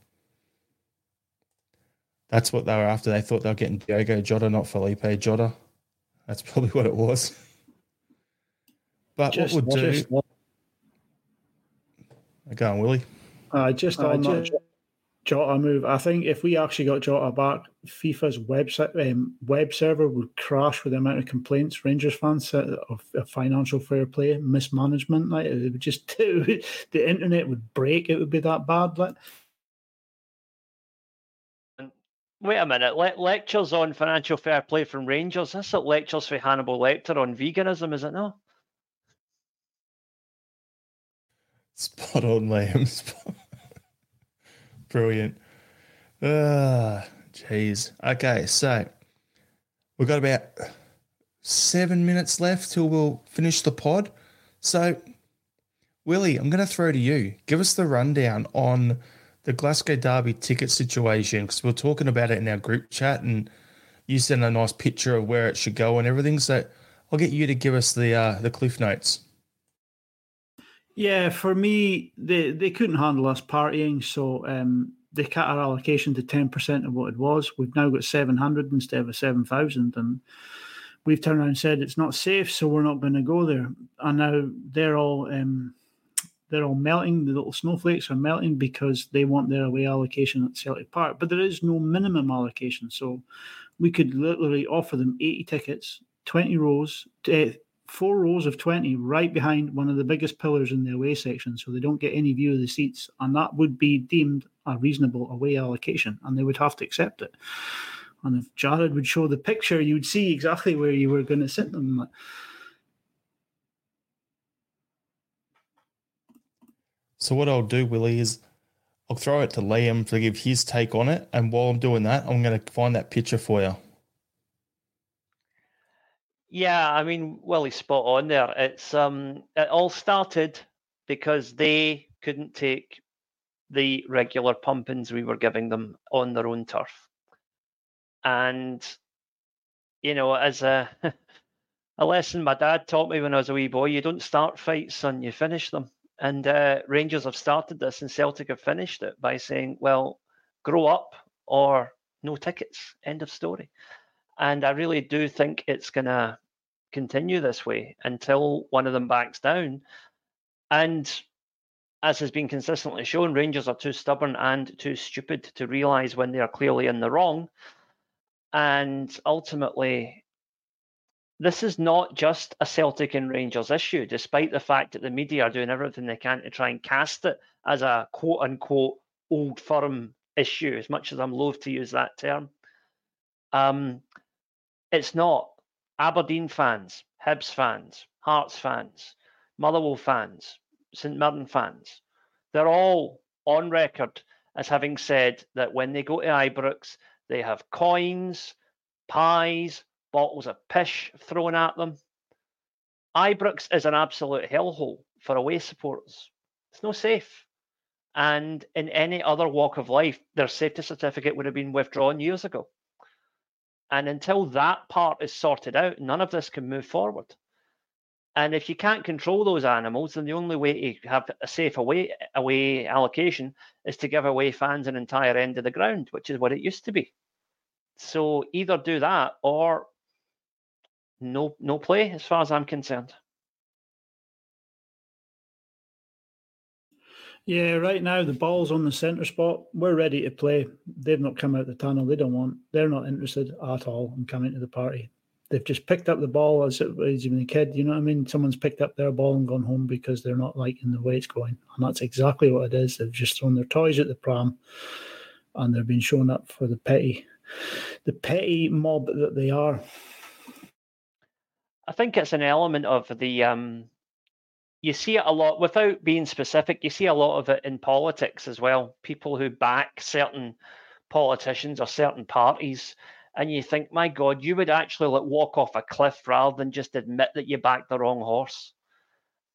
that's what they were after. They thought they were getting Diogo Jota, not Felipe Jota. That's probably what it was. But just, what would do? Go on, Willie. Uh, just on that Jota move, I think if we actually got Jota back, FIFA's website um, web server would crash with the amount of complaints Rangers fans of, of financial fair play, mismanagement. Like it would just it would, the internet would break. It would be that bad. Like. Wait a minute. Le- lectures on financial fair play from Rangers. That's like lectures for Hannibal Lecter on veganism, is it not? Spot on, Liam. Brilliant. Ah, jeez. Okay, so we've got about seven minutes left till we'll finish the pod. So, Willie, I'm going to throw to you. Give us the rundown on the Glasgow Derby ticket situation because we're talking about it in our group chat, and you sent a nice picture of where it should go and everything. So, I'll get you to give us the uh, the cliff notes. Yeah, for me, they they couldn't handle us partying, so um, they cut our allocation to ten percent of what it was. We've now got seven hundred instead of seven thousand, and we've turned around and said it's not safe, so we're not going to go there. And now they're all um, they're all melting. The little snowflakes are melting because they want their away allocation at Celtic Park, but there is no minimum allocation, so we could literally offer them eighty tickets, twenty rows, uh, four rows of 20 right behind one of the biggest pillars in the away section so they don't get any view of the seats. And that would be deemed a reasonable away allocation and they would have to accept it. And if Jared would show the picture, you'd see exactly where you were going to sit them. So what I'll do, Willie, is I'll throw it to Liam to give his take on it. And while I'm doing that, I'm going to find that picture for you. Yeah, I mean, well, he's spot on there. It's um, it all started because they couldn't take the regular pumpings we were giving them on their own turf, and you know, as a a lesson my dad taught me when I was a wee boy, you don't start fights, son, you finish them. And uh, Rangers have started this, and Celtic have finished it by saying, "Well, grow up or no tickets." End of story. And I really do think it's going to continue this way until one of them backs down. And as has been consistently shown, Rangers are too stubborn and too stupid to realise when they are clearly in the wrong. And ultimately, this is not just a Celtic and Rangers issue, despite the fact that the media are doing everything they can to try and cast it as a quote unquote old firm issue, as much as I'm loath to use that term. Um, it's not. Aberdeen fans, Hibs fans, Hearts fans, Motherwell fans, St Mirren fans, they're all on record as having said that when they go to Ibrox, they have coins, pies, bottles of pish thrown at them. Ibrox is an absolute hellhole for away supporters. It's no safe. And in any other walk of life, their safety certificate would have been withdrawn years ago. And until that part is sorted out, none of this can move forward. And if you can't control those animals, then the only way to have a safe away away allocation is to give away fans an entire end of the ground, which is what it used to be. So either do that or no no play, as far as I'm concerned. Yeah, right now the ball's on the centre spot. We're ready to play. They've not come out the tunnel. They don't want. They're not interested at all in coming to the party. They've just picked up the ball as it was even a kid. You know what I mean? Someone's picked up their ball and gone home because they're not liking the way it's going, and that's exactly what it is. They've just thrown their toys at the pram, and they're being shown up for the petty, the petty mob that they are. I think it's an element of the um, you see it a lot without being specific you see a lot of it in politics as well. People who back certain politicians or certain parties and you think my god you would actually like walk off a cliff rather than just admit that you backed the wrong horse.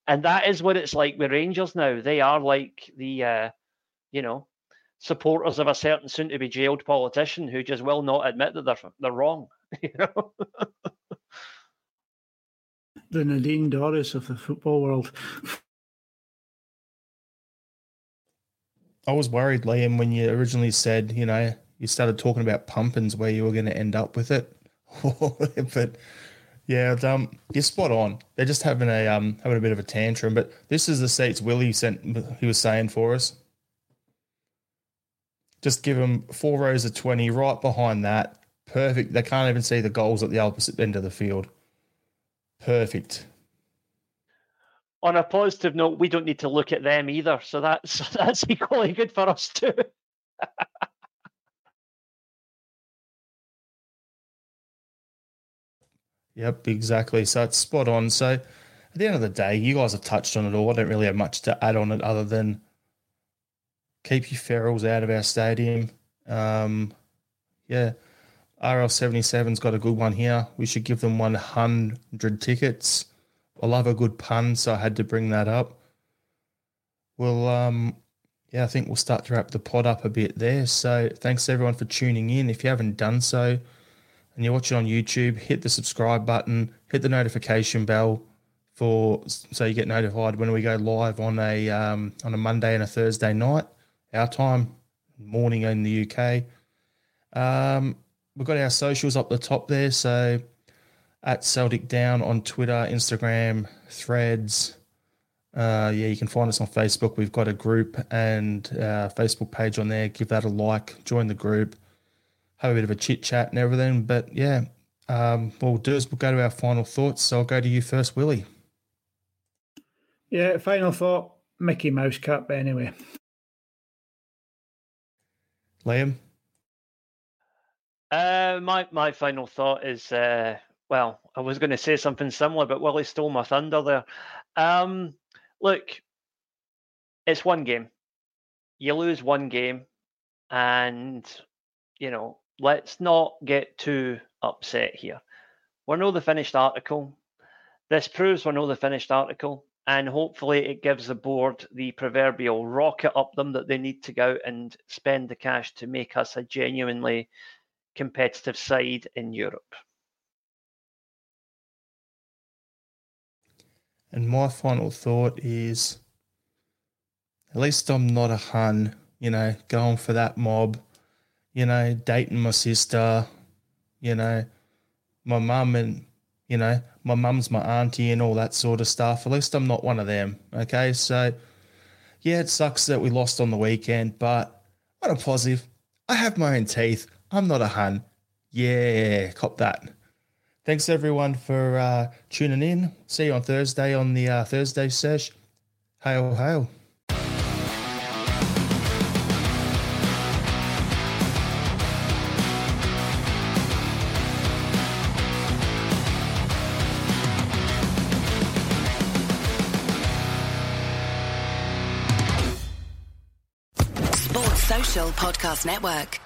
And that is what it's like with rangers now. They are like the uh, you know supporters of a certain soon to be jailed politician who just will not admit that they're they're wrong you know the Nadine Dorries of the football world. I was worried, Liam, when you originally said, you know, you started talking about pumpins where you were going to end up with it. but yeah, um, you're spot on. They're just having a um having a bit of a tantrum. But this is the seats Willie sent. He was saying for us. Just give them four rows of twenty right behind that. Perfect. They can't even see the goals at the opposite end of the field. Perfect. On a positive note, we don't need to look at them either, so that's that's equally good for us too. yep, exactly. So it's spot on. So at the end of the day, you guys have touched on it all. I don't really have much to add on it other than keep your ferals out of our stadium. Um, yeah, RL77's got a good one here. We should give them 100 tickets. I love a good pun, so I had to bring that up. Well, um, yeah, I think we'll start to wrap the pod up a bit there. So thanks everyone for tuning in. If you haven't done so and you're watching on YouTube, hit the subscribe button, hit the notification bell for so you get notified when we go live on a um, on a Monday and a Thursday night, our time, morning in the UK. Um, we've got our socials up the top there. So at Celtic Down on Twitter, Instagram, Threads. Uh, yeah, you can find us on Facebook. We've got a group and uh, Facebook page on there. Give that a like, join the group, have a bit of a chit chat and everything. But yeah, Um, well, Durs, we'll go to our final thoughts. So I'll go to you first, Willie. Yeah, final thought Mickey Mouse Cup, anyway. Liam? Uh, my, my final thought is uh, well, I was going to say something similar, but Willie stole my thunder there. Um, look, it's one game. You lose one game, and you know, let's not get too upset here. We're the finished article. This proves we're the finished article, and hopefully it gives the board the proverbial rocket up them that they need to go out and spend the cash to make us a genuinely competitive side in Europe. And my final thought is at least I'm not a hun, you know, going for that mob, you know, dating my sister, you know, my mum and, you know, my mum's my auntie and all that sort of stuff. At least I'm not one of them. Okay. So, yeah, it sucks that we lost on the weekend, but on a positive, I have my own teeth. I'm not a hun. Yeah, cop that. Thanks everyone for uh, tuning in. See you on Thursday on the uh, Thursday sesh. Hail, hail. Sports Social Podcast Network.